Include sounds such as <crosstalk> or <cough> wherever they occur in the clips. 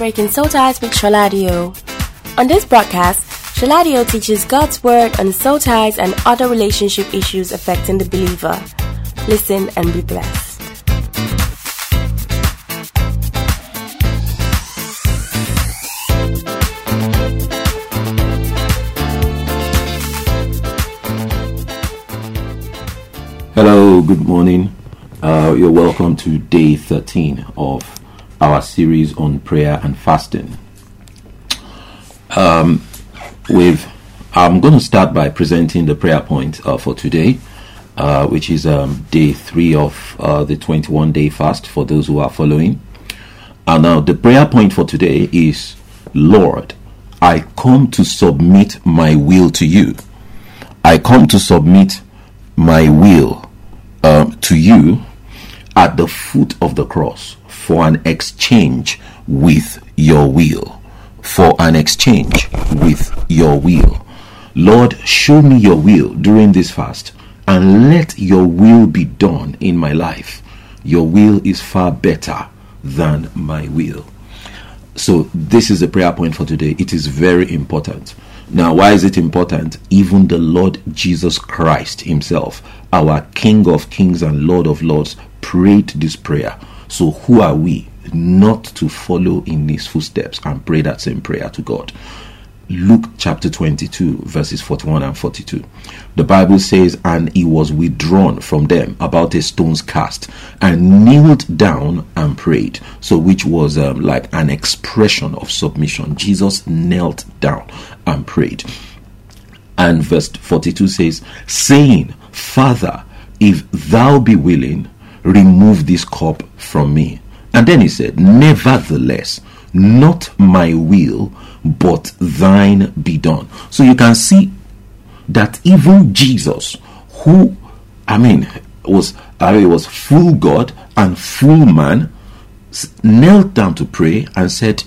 Breaking Soul Ties with Shaladio. On this broadcast, Shaladio teaches God's Word on soul ties and other relationship issues affecting the believer. Listen and be blessed. Hello, good morning. Uh, you're welcome to day 13 of our series on prayer and fasting. Um, with I'm going to start by presenting the prayer point uh, for today, uh, which is um, day three of uh, the 21 day fast for those who are following. And now the prayer point for today is Lord, I come to submit my will to you. I come to submit my will um, to you at the foot of the cross for an exchange with your will. For an exchange with your will. Lord, show me your will during this fast and let your will be done in my life. Your will is far better than my will. So, this is the prayer point for today. It is very important. Now, why is it important? Even the Lord Jesus Christ Himself, our King of Kings and Lord of Lords, prayed this prayer. So, who are we not to follow in His footsteps and pray that same prayer to God? Luke chapter 22, verses 41 and 42. The Bible says, And he was withdrawn from them about a stone's cast and kneeled down and prayed. So, which was um, like an expression of submission. Jesus knelt down and prayed. And verse 42 says, Saying, Father, if thou be willing, remove this cup from me. And then he said, Nevertheless, not my will, but thine be done. So you can see that even Jesus, who, I mean, was I mean, was full God and full man, knelt down to pray and said,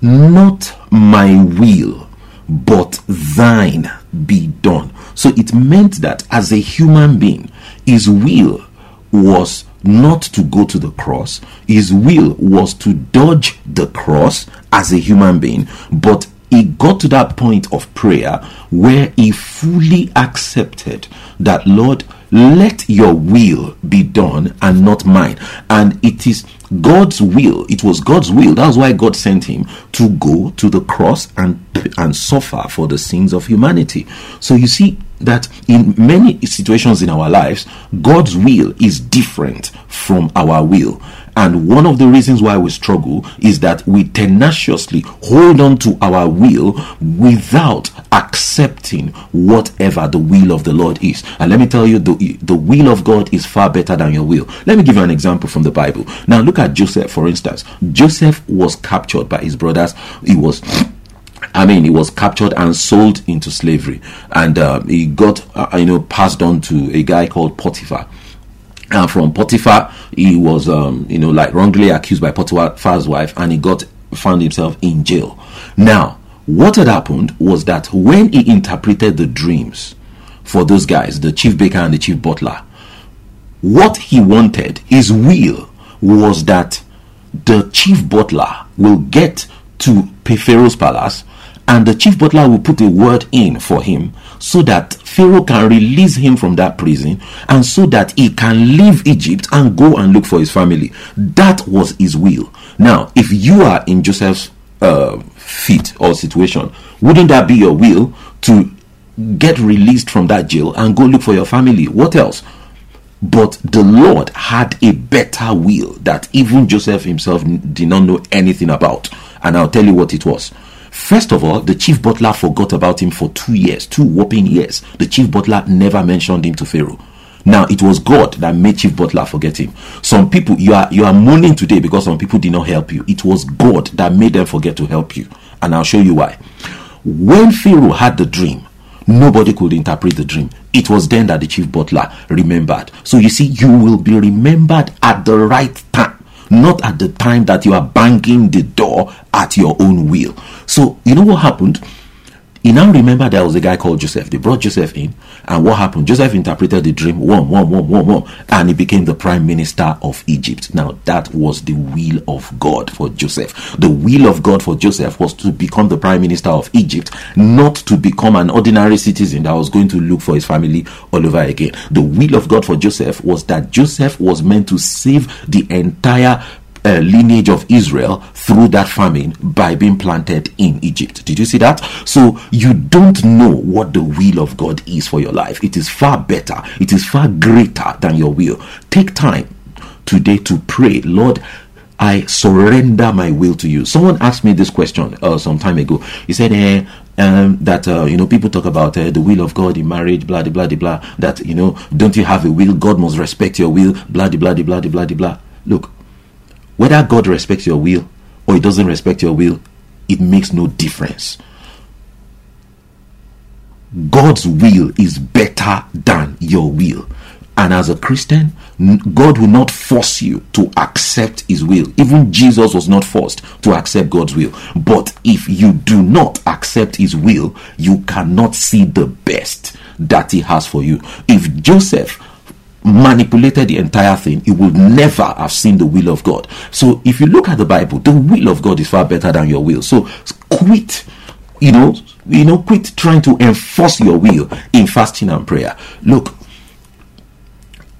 Not my will, but thine be done. So it meant that as a human being, his will was not to go to the cross. His will was to dodge the cross as a human being, but he got to that point of prayer where he fully accepted that, Lord, let your will be done and not mine. And it is God's will. It was God's will. That's why God sent him to go to the cross and and suffer for the sins of humanity. So you see that in many situations in our lives, God's will is different from our will. And one of the reasons why we struggle is that we tenaciously hold on to our will without accepting whatever the will of the Lord is. And let me tell you, the, the will of God is far better than your will. Let me give you an example from the Bible. Now, look at Joseph, for instance. Joseph was captured by his brothers. He was I mean, he was captured and sold into slavery, and uh, he got, uh, you know, passed on to a guy called Potiphar. And from Potiphar, he was, um, you know, like wrongly accused by Potiphar's wife, and he got found himself in jail. Now, what had happened was that when he interpreted the dreams for those guys, the chief baker and the chief butler, what he wanted, his will, was that the chief butler will get to Pharaoh's palace and the chief butler will put a word in for him so that Pharaoh can release him from that prison and so that he can leave Egypt and go and look for his family. That was his will. Now, if you are in Joseph's uh, feet or situation, wouldn't that be your will to get released from that jail and go look for your family? What else? But the Lord had a better will that even Joseph himself did not know anything about. And I'll tell you what it was. First of all, the chief butler forgot about him for two years, two whopping years. The chief butler never mentioned him to Pharaoh. Now it was God that made Chief Butler forget him. Some people you are you are mourning today because some people did not help you. It was God that made them forget to help you. And I'll show you why. When Pharaoh had the dream, nobody could interpret the dream. It was then that the chief butler remembered. So you see, you will be remembered at the right time, not at the time that you are banging the door at your own will. So you know what happened? He now remembered there was a guy called Joseph. They brought Joseph in, and what happened? Joseph interpreted the dream, one, one, one, one, one, and he became the prime minister of Egypt. Now, that was the will of God for Joseph. The will of God for Joseph was to become the prime minister of Egypt, not to become an ordinary citizen that was going to look for his family all over again. The will of God for Joseph was that Joseph was meant to save the entire uh, lineage of Israel through that famine by being planted in Egypt. Did you see that? So you don't know what the will of God is for your life. It is far better, it is far greater than your will. Take time today to pray, Lord. I surrender my will to you. Someone asked me this question uh, some time ago. He said, eh, um, that uh, you know people talk about uh, the will of God in marriage, blah blah blah blah. That you know, don't you have a will? God must respect your will, blah blah blah blah blah blah. Look, whether God respects your will or He doesn't respect your will, it makes no difference. God's will is better than your will. And as a Christian, God will not force you to accept His will. Even Jesus was not forced to accept God's will. But if you do not accept His will, you cannot see the best that He has for you. If Joseph manipulated the entire thing, you would never have seen the will of God. So if you look at the Bible, the will of God is far better than your will. So quit, you know, you know, quit trying to enforce your will in fasting and prayer. Look,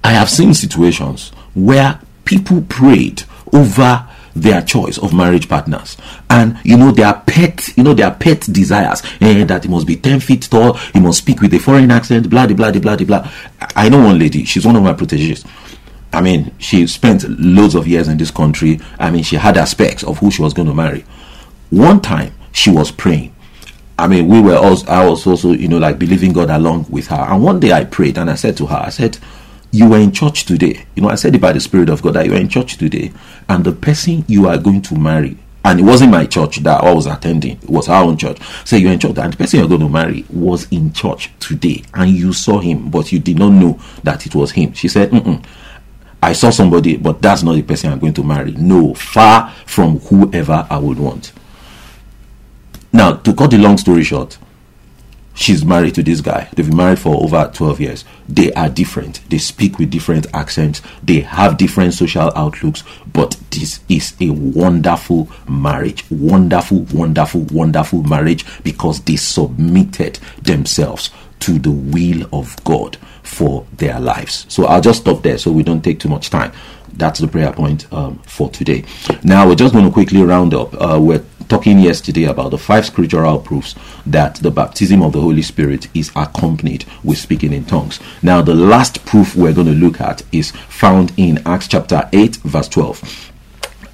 I have seen situations where people prayed over their choice of marriage partners. And you know their pet you know their pet desires. Eh, that he must be 10 feet tall he must speak with a foreign accent blah blah blah blah blah. I know one lady she's one of my proteges i mean she spent loads of years in this country. I mean she had aspects of who she was going to marry. One time she was praying. I mean, we were also, I was also, you know, like believing God along with her. And one day I prayed and I said to her, I said, you were in church today. You know, I said it by the Spirit of God that you were in church today, and the person you are going to marry, and it wasn't my church that I was attending, it was our own church. So you're in church, and the person you're going to marry was in church today, and you saw him, but you did not know that it was him. She said, Mm-mm. I saw somebody, but that's not the person I'm going to marry. No, far from whoever I would want. Now, to cut the long story short, she's married to this guy. They've been married for over 12 years. They are different. They speak with different accents. They have different social outlooks. But this is a wonderful marriage. Wonderful, wonderful, wonderful marriage because they submitted themselves to the will of God for their lives. So I'll just stop there so we don't take too much time. That's the prayer point um, for today. Now we're just going to quickly round up. Uh, we're talking yesterday about the five scriptural proofs that the baptism of the Holy Spirit is accompanied with speaking in tongues. Now, the last proof we're going to look at is found in Acts chapter 8, verse 12.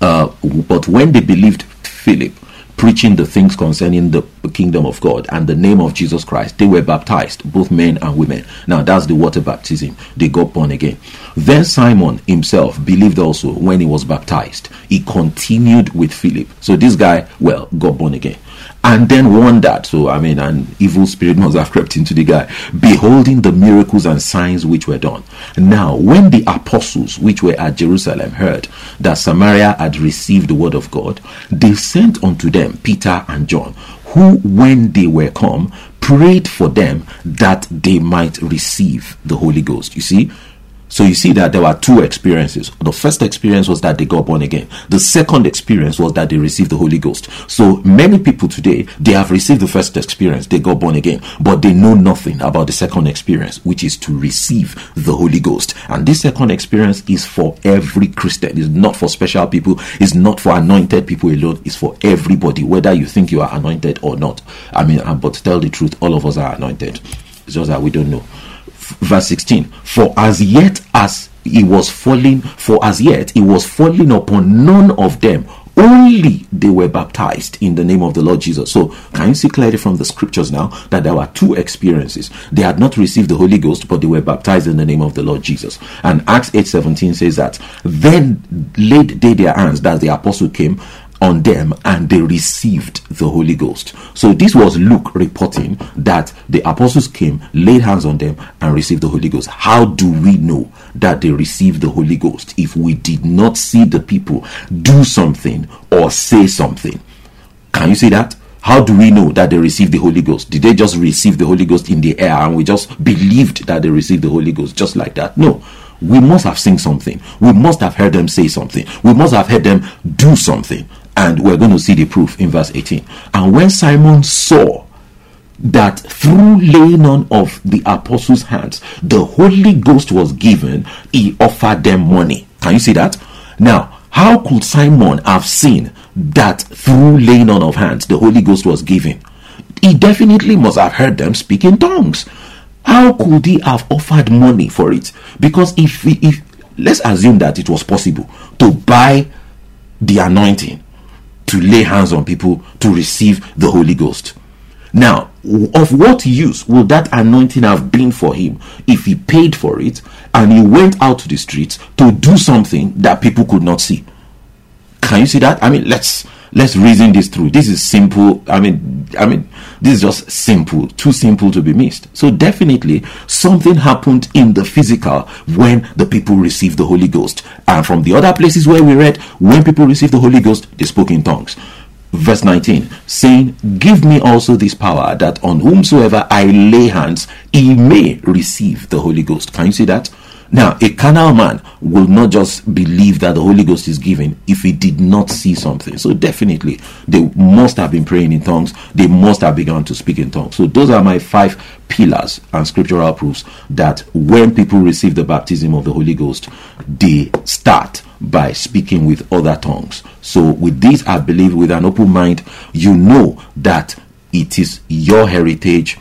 Uh, but when they believed Philip, preaching the things concerning the kingdom of God and the name of Jesus Christ. They were baptized, both men and women. Now that's the water baptism. They got born again. Then Simon himself believed also when he was baptized. He continued with Philip. So this guy, well, got born again and then wondered. So, I mean, an evil spirit must have crept into the guy, beholding the miracles and signs which were done. Now, when the apostles which were at Jerusalem heard that Samaria had received the word of God, they sent unto them Peter and John, who, when they were come, prayed for them that they might receive the Holy Ghost. You see, so you see that there were two experiences. The first experience was that they got born again. The second experience was that they received the Holy Ghost. So many people today, they have received the first experience, they got born again, but they know nothing about the second experience, which is to receive the Holy Ghost. And this second experience is for every Christian. It's not for special people. It's not for anointed people alone. It's for everybody, whether you think you are anointed or not. I mean, uh, but to tell the truth, all of us are anointed. It's just that we don't know verse 16 for as yet as he was falling for as yet he was falling upon none of them only they were baptized in the name of the Lord Jesus. So, can you see clearly from the scriptures now that there were two experiences? They had not received the Holy Ghost, but they were baptized in the name of the Lord Jesus. And Acts 8:17 says that then laid they their hands that the apostle came on them and they received the Holy Ghost. So this was Luke reporting that the apostles came, laid hands on them, and received the Holy Ghost. How do we know that they received the Holy Ghost if we did not see the people do something or say something? Can you see that? How do we know that they received the Holy Ghost? Did they just receive the Holy Ghost in the air and we just believed that they received the Holy Ghost just like that? No. We must have seen something. We must have heard them say something. We must have heard them do something. And we're going to see the proof in verse 18. And when Simon saw that through laying on of the apostles' hands, the Holy Ghost was given, he offered them money. Can you see that? Now, how could Simon have seen that through laying on of hands the Holy Ghost was given? He definitely must have heard them speak in tongues. How could he have offered money for it? Because if if let's assume that it was possible to buy the anointing to lay hands on people to receive the Holy Ghost. Now, of what use would that anointing have been for him if he paid for it and he went out to the streets to do something that people could not see? Can you see that? I mean, let's let's reason this through. This is simple. I mean, I mean, this is just simple, too simple to be missed. So definitely something happened in the physical when the people received the Holy Ghost. And from the other places where we read, when people received the Holy Ghost, they spoke in tongues verse 19 saying give me also this power that on whomsoever i lay hands he may receive the holy ghost can you see that now a carnal man will not just believe that the holy ghost is given if he did not see something. So definitely they must have been praying in tongues. They must have begun to speak in tongues. So those are my five pillars and scriptural proofs that when people receive the baptism of the holy ghost they start by speaking with other tongues. So, with this, I believe with an open mind, you know that it is your heritage,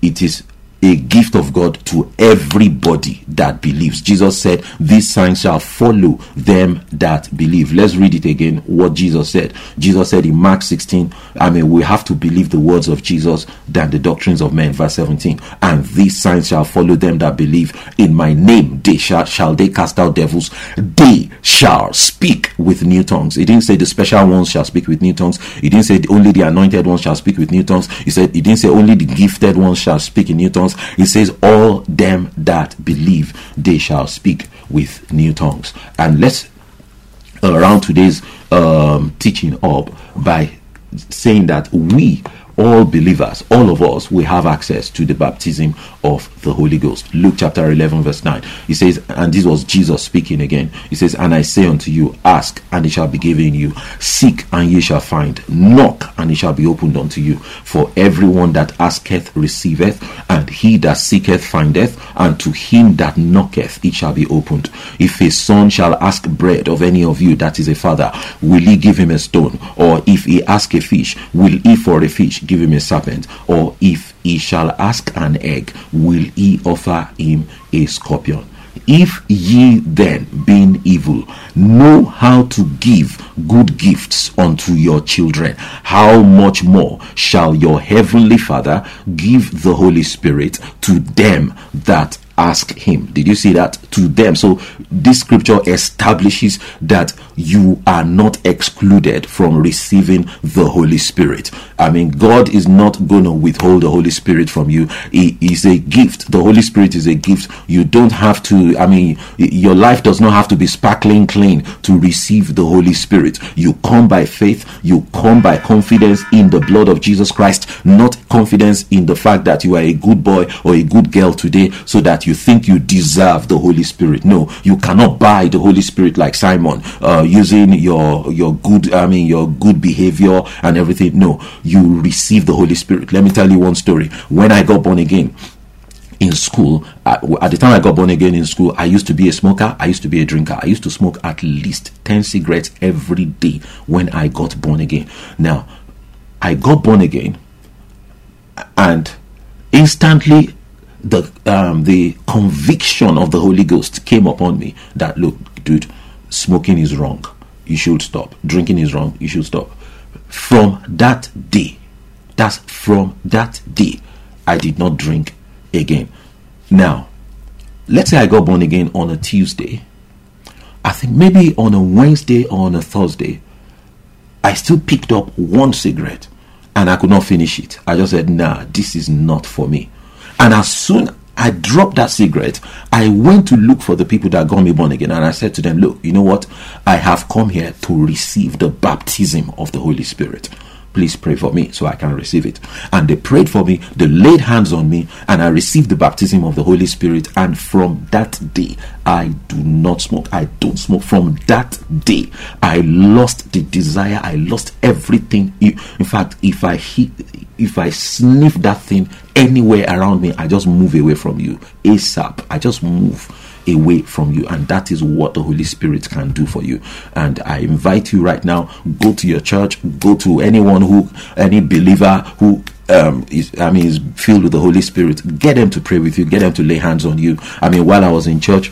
it is a gift of God to everybody that believes. Jesus said, These signs shall follow them that believe. Let's read it again what Jesus said. Jesus said in Mark 16, I mean, we have to believe the words of Jesus than the doctrines of men. Verse 17, and these signs shall follow them that believe in my name. They shall, shall they cast out devils, they shall speak with new tongues. He didn't say the special ones shall speak with new tongues. He didn't say only the anointed ones shall speak with new tongues. He said, He didn't say only the gifted ones shall speak in new tongues tongues. He says, All them that believe, they shall speak with new tongues. And let's around today's um, teaching up by saying that we all believers, all of us, we have access to the baptism of the Holy Ghost. Luke chapter 11, verse 9. He says, and this was Jesus speaking again. He says, And I say unto you, ask, and it shall be given you. Seek, and ye shall find. Knock, and it shall be opened unto you. For everyone that asketh receiveth, and he that seeketh findeth, and to him that knocketh it shall be opened. If a son shall ask bread of any of you that is a father, will he give him a stone? Or if he ask a fish, will he for a fish give him a serpent? Or if he shall ask an egg, will he offer him a scorpion? If ye then, being evil, know how to give good gifts unto your children, how much more shall your heavenly Father give the Holy Spirit to them that ask him. Did you see that? To them. So this scripture establishes that you are not excluded from receiving the Holy Spirit. I mean, God is not going to withhold the Holy Spirit from you. It is a gift. The Holy Spirit is a gift. You don't have to, I mean, your life does not have to be sparkling clean to receive the Holy Spirit. You come by faith, you come by confidence in the blood of Jesus Christ, not confidence in the fact that you are a good boy or a good girl today so that you think you deserve the Holy Spirit. No, you cannot buy the Holy Spirit like Simon uh, using your your good, I mean, your good behavior and everything. No, you receive the Holy Spirit. Let me tell you one story. When I got born again, in school at, the time i got born again in school i used to be a smoker i used to be a drinker i used to smoke at least 10 cigarettes every day when i got born again now i got born again and instantly the um, the conviction of the Holy Ghost came upon me that look, dude, smoking is wrong. You should stop. Drinking is wrong. You should stop. From that day, that's from that day, I did not drink again. Now, let's say I got born again on a Tuesday. I think maybe on a Wednesday or on a Thursday, I still picked up one cigarette and I could not finish it. I just said, nah, this is not for me. And as soon I dropped that cigarette, I went to look for the people that got me born again. And I said to them, Look, you know what? I have come here to receive the baptism of the Holy Spirit. please pray for me so I can receive it. And they prayed for me, they laid hands on me, and I received the baptism of the Holy Spirit. And from that day, I do not smoke. I don't smoke. From that day, I lost the desire. I lost everything. In fact, if I hit, if I sniff that thing anywhere around me, I just move away from you ASAP. I just move away from you and that is what the holy spirit can do for you and i invite you right now go to your church go to anyone who any believer who um, is, I mean, is filled with the Holy Spirit. Get them to pray with you. Get them to lay hands on you. I mean, while I was in church,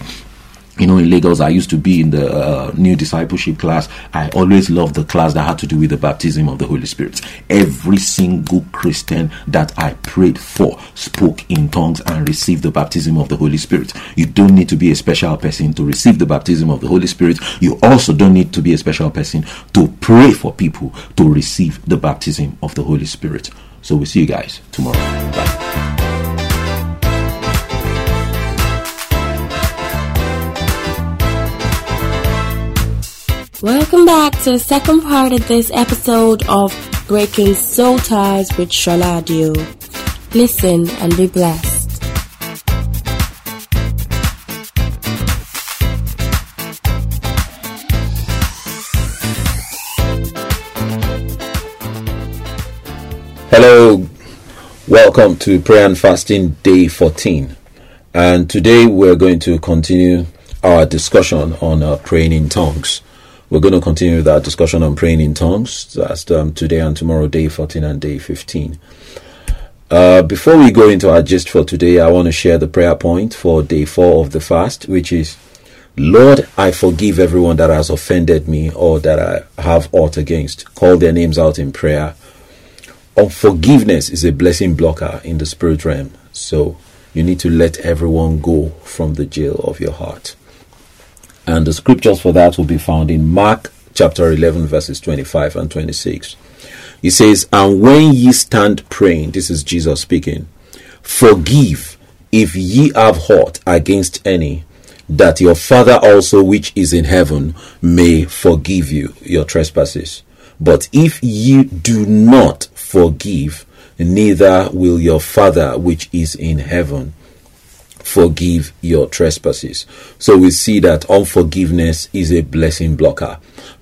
you know, in Lagos, I used to be in the uh, new discipleship class. I always loved the class that had to do with the baptism of the Holy Spirit. Every single Christian that I prayed for spoke in tongues and received the baptism of the Holy Spirit. You don't need to be a special person to receive the baptism of the Holy Spirit. You also don't need to be a special person to pray for people to receive the baptism of the Holy Spirit. So we'll see you guys tomorrow. Bye. Welcome back to the second part of this episode of Breaking Soul Ties with Shaladio. Listen and be blessed. Hello, welcome to Prayer and Fasting Day 14. And today we're going to continue our discussion on uh, praying in tongues. We're going to continue with our discussion on praying in tongues. That's um, today and tomorrow, day 14 and day 15. Uh, before we go into our gist for today, I want to share the prayer point for day 4 of the fast, which is Lord, I forgive everyone that has offended me or that I have aught against. Call their names out in prayer. Unforgiveness is a blessing blocker in the spirit realm. So you need to let everyone go from the jail of your heart. And the scriptures for that will be found in Mark chapter 11, verses 25 and 26. He says, And when ye stand praying, this is Jesus speaking, forgive if ye have aught against any, that your Father also which is in heaven may forgive you your trespasses. But if ye do not forgive, neither will your Father which is in heaven forgive your trespasses. So we see that unforgiveness is a blessing blocker.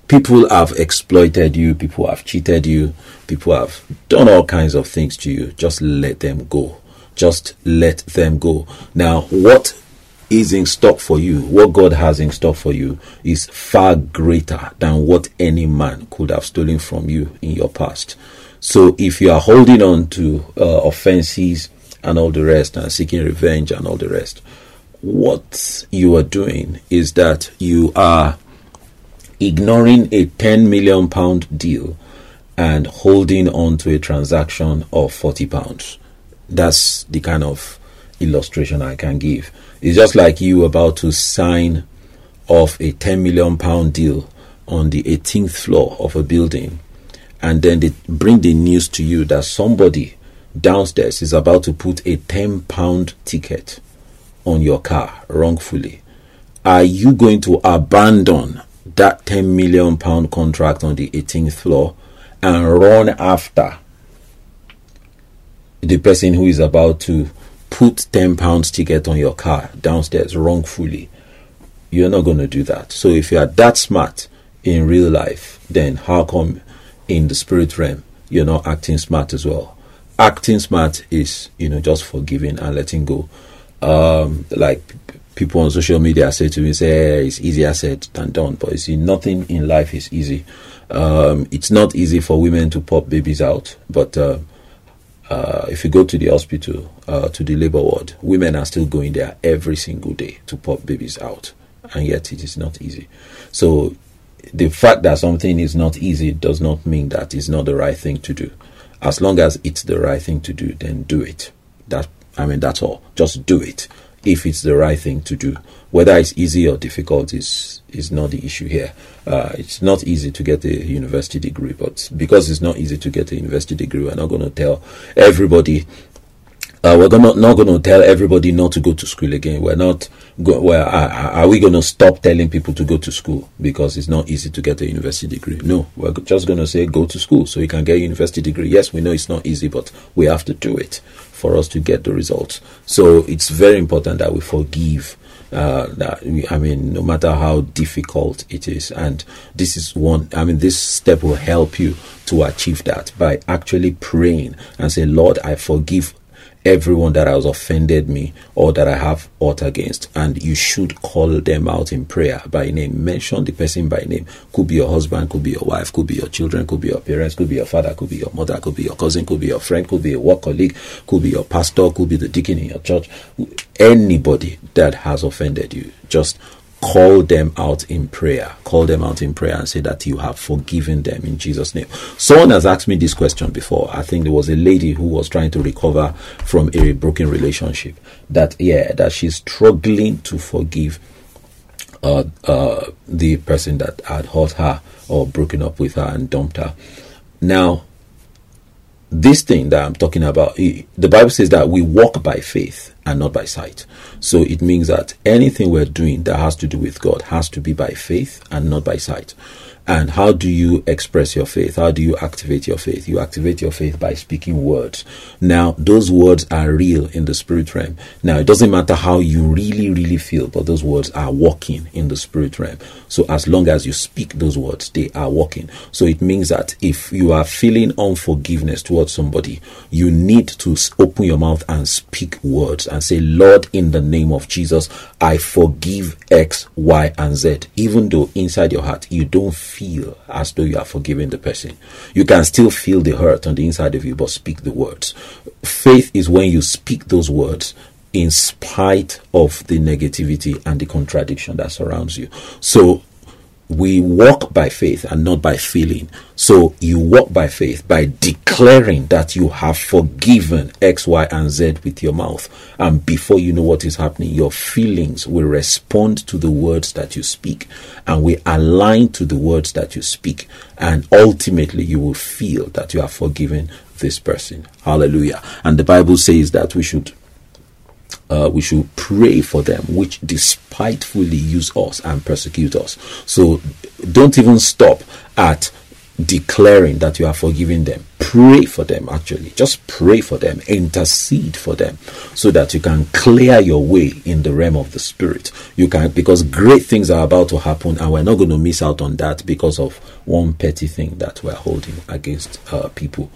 People have exploited you, people have cheated you, people have done all kinds of things to you. Just let them go. Just let them go. Now, what is in stock for you, what God has in stock for you, is far greater than what any man could have stolen from you in your past. So if you are holding on to uh, offenses, and all the rest and seeking revenge and all the rest. What you are doing is that you are ignoring a 10 million pound deal and holding on to a transaction of 40 pounds. That's the kind of illustration I can give. It's just like you about to sign off a 10 million pound deal on the 18th floor of a building and then they bring the news to you that somebody downstairs is about to put a 10 pound ticket on your car wrongfully, are you going to abandon that 10 million pound contract on the 18th floor and run after the person who is about to put 10 pounds ticket on your car downstairs wrongfully? You're not going to do that. So if you are that smart in real life, then how come in the spirit realm you're not acting smart as well? Acting smart is you know just forgiving and letting go. Um, like people on social media say to me, say it's easier said than done. But you see, nothing in life is easy. Um, it's not easy for women to pop babies out, but uh, uh, if you go to the hospital, uh, to the labor ward, women are still going there every single day to pop babies out, and yet it is not easy. So the fact that something is not easy does not mean that it's not the right thing to do as long as it's the right thing to do, then do it. That I mean, that's all. Just do it if it's the right thing to do. Whether it's easy or difficult is is not the issue here. Uh, it's not easy to get a university degree, but because it's not easy to get a university degree, we're not going to tell everybody uh, we're gonna, not going to tell everybody not to go to school again. We're not. Go, well, are, are we going to stop telling people to go to school because it's not easy to get a university degree? No, we're just going to say go to school so you can get a university degree. Yes, we know it's not easy, but we have to do it for us to get the results. So it's very important that we forgive. Uh, that we, I mean, no matter how difficult it is, and this is one. I mean, this step will help you to achieve that by actually praying and say, Lord, I forgive everyone that has offended me or that I have ought against. And you should call them out in prayer by name. Mention the person by name. Could be your husband, could be your wife, could be your children, could be your parents, could be your father, could be your mother, could be your cousin, could be your friend, could be a work colleague, could be your pastor, could be the deacon in your church. Anybody that has offended you, just call them out in prayer. Call them out in prayer and say that you have forgiven them in Jesus' name. Someone has asked me this question before. I think there was a lady who was trying to recover from a broken relationship. That, yeah, that she's struggling to forgive uh, uh, the person that had hurt her or broken up with her and dumped her. Now, this thing that I'm talking about, the Bible says that we walk by faith and not by sight. So it means that anything we're doing that has to do with God has to be by faith and not by sight. And how do you express your faith? How do you activate your faith? You activate your faith by speaking words. Now, those words are real in the spirit realm. Now, it doesn't matter how you really, really feel, but those words are walking in the spirit realm. So, as long as you speak those words, they are walking. So, it means that if you are feeling unforgiveness towards somebody, you need to open your mouth and speak words and say, Lord, in the name of Jesus, I forgive X, Y, and Z. Even though inside your heart you don't feel as though you are forgiving the person. You can still feel the hurt on the inside of you, but speak the words. Faith is when you speak those words in spite of the negativity and the contradiction that surrounds you. So we walk by faith and not by feeling. So you walk by faith by declaring that you have forgiven X, Y, and Z with your mouth. And before you know what is happening, your feelings will respond to the words that you speak and we align to the words that you speak. And ultimately, you will feel that you have forgiven this person. Hallelujah. And the Bible says that we should uh, we should pray for them which despitefully use us and persecute us. So don't even stop at declaring that you are forgiving them. Pray for them, actually. Just pray for them. Intercede for them so that you can clear your way in the realm of the spirit. You can, because great things are about to happen, and we're not going to miss out on that because of one petty thing that we're holding against uh, people.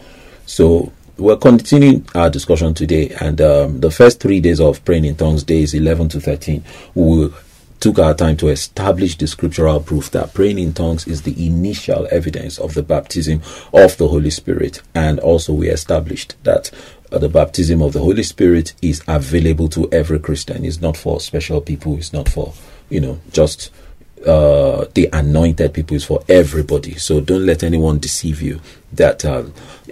So we're continuing our discussion today, and um, the first three days of praying in tongues, days 11 to 13, we took our time to establish the scriptural proof that praying in tongues is the initial evidence of the baptism of the Holy Spirit, and also we established that uh, the baptism of the Holy Spirit is available to every Christian. It's not for special people. It's not for you know just uh, the anointed people is for everybody. So don't let anyone deceive you that uh,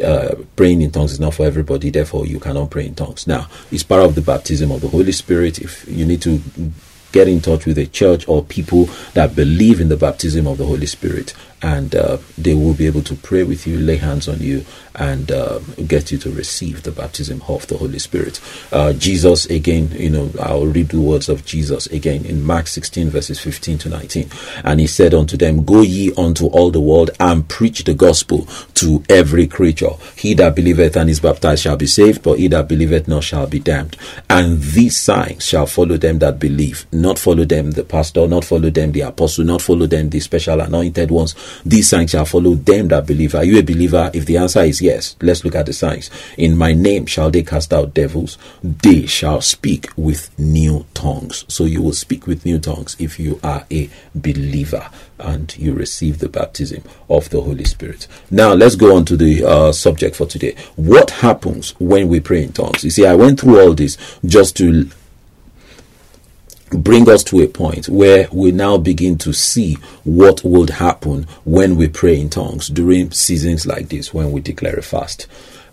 uh, praying in tongues is not for everybody. Therefore, you cannot pray in tongues. Now, it's part of the baptism of the Holy Spirit. If you need to get in touch with a church or people that believe in the baptism of the Holy Spirit, and uh, they will be able to pray with you, lay hands on you, and uh, get you to receive the baptism of the Holy Spirit. Uh, Jesus, again, you know, I'll read the words of Jesus again in Mark 16, verses 15 to 19. And he said unto them, Go ye unto all the world and preach the gospel to every creature. He that believeth and is baptized shall be saved, but he that believeth not shall be damned. And these signs shall follow them that believe, not follow them the pastor, not follow them the apostle, not follow them the special anointed ones. These signs shall follow them that believe. Are you a believer? If the answer is yes, let's look at the signs. In my name shall they cast out devils. They shall speak with new tongues. So you will speak with new tongues if you are a believer and you receive the baptism of the Holy Spirit. Now let's go on to the uh, subject for today. What happens when we pray in tongues? You see, I went through all this just to bring us to a point where we now begin to see what would happen when we pray in tongues during seasons like this when we declare a fast.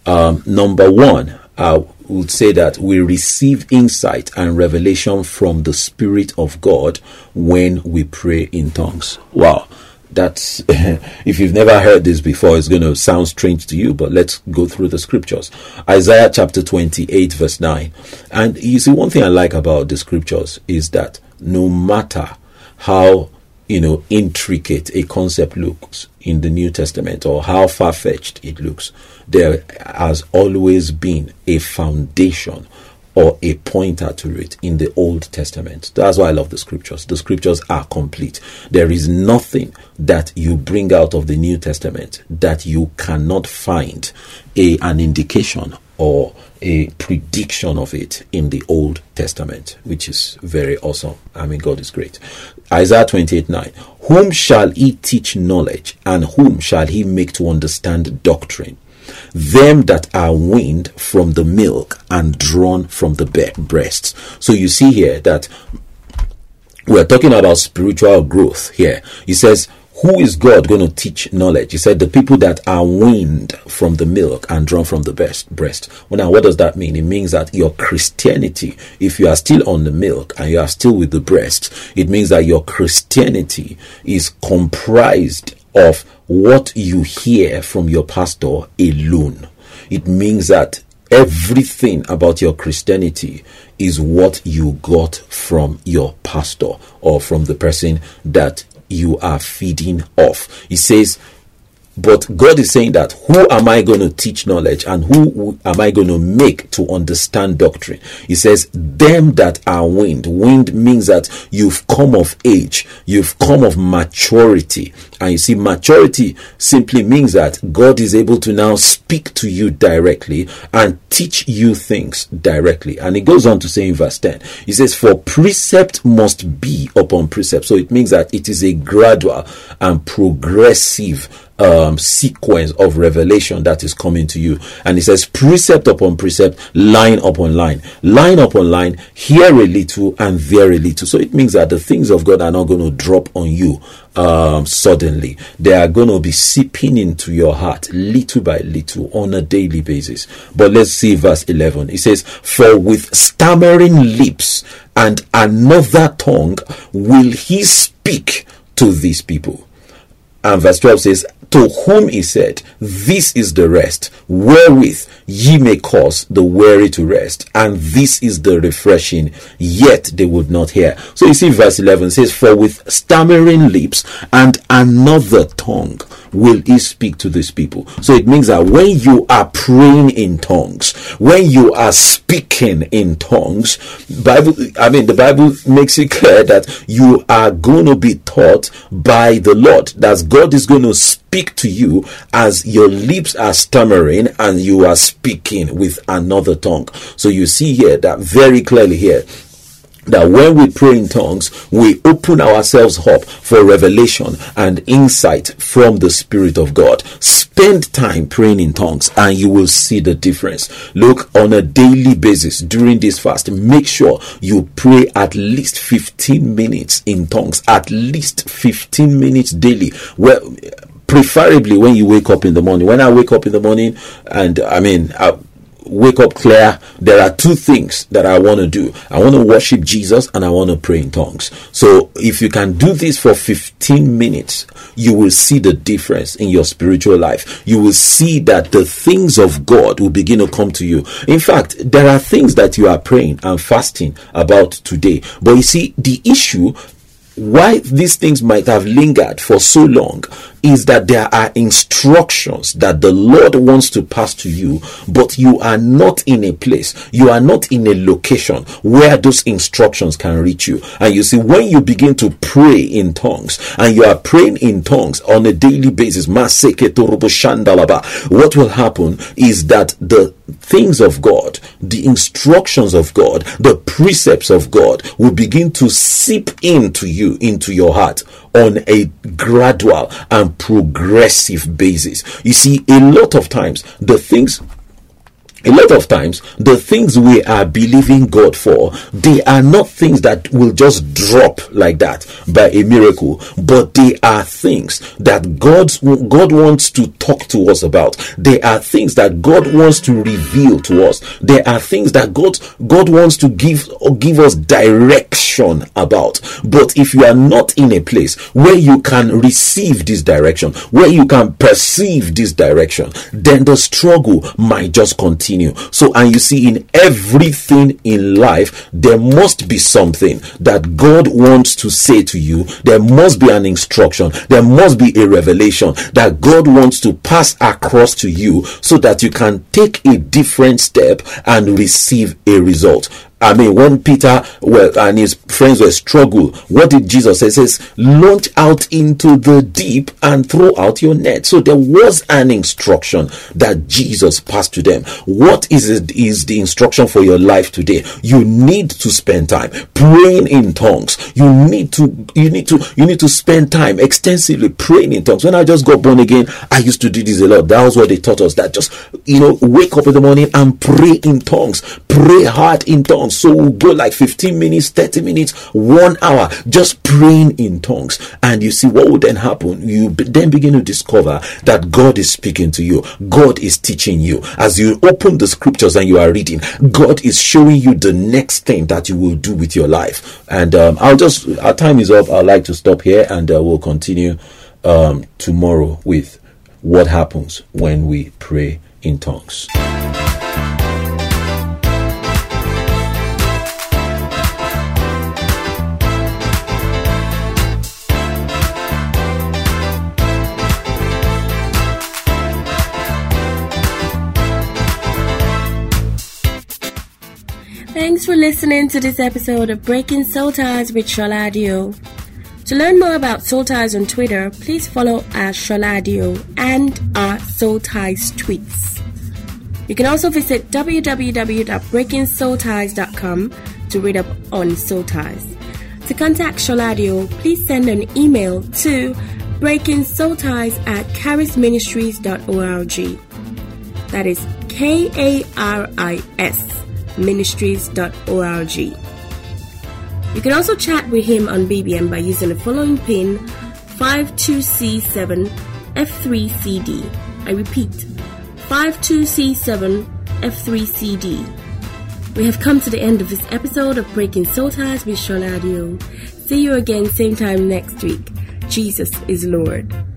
Um, number one, I would say that we receive insight and revelation from the Spirit of God when we pray in tongues. Wow. That's <laughs> if you've never heard this before, it's going to sound strange to you, but let's go through the scriptures. Isaiah chapter 28, verse 9. And you see, one thing I like about the scriptures is that no matter how you know intricate a concept looks in the New Testament or how far fetched it looks, there has always been a foundation or a pointer to it in the Old Testament. That's why I love the scriptures. The scriptures are complete. There is nothing that you bring out of the New Testament that you cannot find a, an indication or a prediction of it in the Old Testament, which is very awesome. I mean, God is great. Isaiah 28 9. Whom shall he teach knowledge, and whom shall he make to understand doctrine? Them that are weaned from the milk and drawn from the breasts. So you see here that we're talking about spiritual growth here. He says, who is God going to teach knowledge? He said, the people that are weaned from the milk and drawn from the breast. breast. Well, now, what does that mean? It means that your Christianity, if you are still on the milk and you are still with the breast, it means that your Christianity is comprised of what you hear from your pastor alone. It means that everything about your Christianity is what you got from your pastor or from the person that you are feeding off. He says, but God is saying that who am I going to teach knowledge and who am I going to make to understand doctrine? He says, them that are wind. Wind means that you've come of age, you've come of maturity. And you see, maturity simply means that God is able to now speak to you directly and teach you things directly. And he goes on to say in verse 10, he says, For precept must be upon precept. So it means that it is a gradual and progressive um, sequence of revelation that is coming to you. And it says, precept upon precept, line upon line, line upon line, here a little and there a little. So it means that the things of God are not going to drop on you um, suddenly. They are going to be seeping into your heart little by little on a daily basis. But let's see verse 11. It says, For with stammering lips and another tongue will he speak to these people. And verse 12 says, to whom he said, This is the rest, wherewith ye may cause the weary to rest, and this is the refreshing, yet they would not hear. So you see, verse 11 says, For with stammering lips and another tongue will he speak to these people. So it means that when you are praying in tongues, when you are speaking in tongues, Bible, I mean, the Bible makes it clear that you are going to be taught by the Lord. That God is going to speak to you as your lips are stammering and you are speaking with another tongue. So you see here that very clearly here that when we pray in tongues, we open ourselves up for revelation and insight from the Spirit of God. Spend time praying in tongues and you will see the difference. Look on a daily basis during this fast, make sure you pray at least 15 minutes in tongues, at least 15 minutes daily. Well, preferably when you wake up in the morning. When I wake up in the morning, and I mean, I, wake up clear, there are two things that I want to do. I want to worship Jesus and I want to pray in tongues. So if you can do this for 15 minutes, you will see the difference in your spiritual life. You will see that the things of God will begin to come to you. In fact, there are things that you are praying and fasting about today. But you see, the issue why these things might have lingered for so long is that there are instructions that the Lord wants to pass to you, but you are not in a place, you are not in a location where those instructions can reach you. And you see, when you begin to pray in tongues and you are praying in tongues on a daily basis, what will happen is that the things of God, the instructions of God, the precepts of God will begin to seep into you, into your heart on a gradual and progressive basis. You see, a lot of times the things a lot of times the things we are believing God for, they are not things that will just drop like that by a miracle, but they are things that God God wants to talk to us about. They are things that God wants to reveal to us. There are things that God God wants to give give us direction about. But if you are not in a place where you can receive this direction, where you can perceive this direction, then the struggle might just continue. So, and you see, in everything in life, there must be something that God wants to say to you. There must be an instruction. There must be a revelation that God wants to pass across to you so that you can take a different step and receive a result. I mean, when Peter well, and his friends were struggle, what did Jesus say? He says, launch out into the deep and throw out your net. So there was an instruction that Jesus passed to them. What is it, is the instruction for your life today? You need to spend time praying in tongues. You need to, you need to, you need to spend time extensively praying in tongues. When I just got born again, I used to do this a lot. That was what they taught us. That just, you know, wake up in the morning and pray in tongues. Pray hard in tongues so we'll go like 15 minutes, 30 minutes, one hour, just praying in tongues. And you see what would then happen? You then begin to discover that God is speaking to you. God is teaching you. As you open the scriptures and you are reading, God is showing you the next thing that you will do with your life. And um, I'll just, our time is up. I'd like to stop here and uh, we'll continue um, tomorrow with what happens when we pray in tongues. Thanks for listening to this episode of Breaking Soul Ties with Sholadio. To learn more about Soul Ties on Twitter, please follow our Sholadio and our Soul Ties tweets. You can also visit www.breakingsoulties.com to read up on Soul Ties. To contact Sholadio, please send an email to breakingsoulties at karisministries.org. That is K A R I S ministries.org. You can also chat with him on BBM by using the following pin 52C7 F3CD. I repeat, 52C7 F3CD. We have come to the end of this episode of Breaking Soul Ties with Sholadio. See you again same time next week. Jesus is Lord.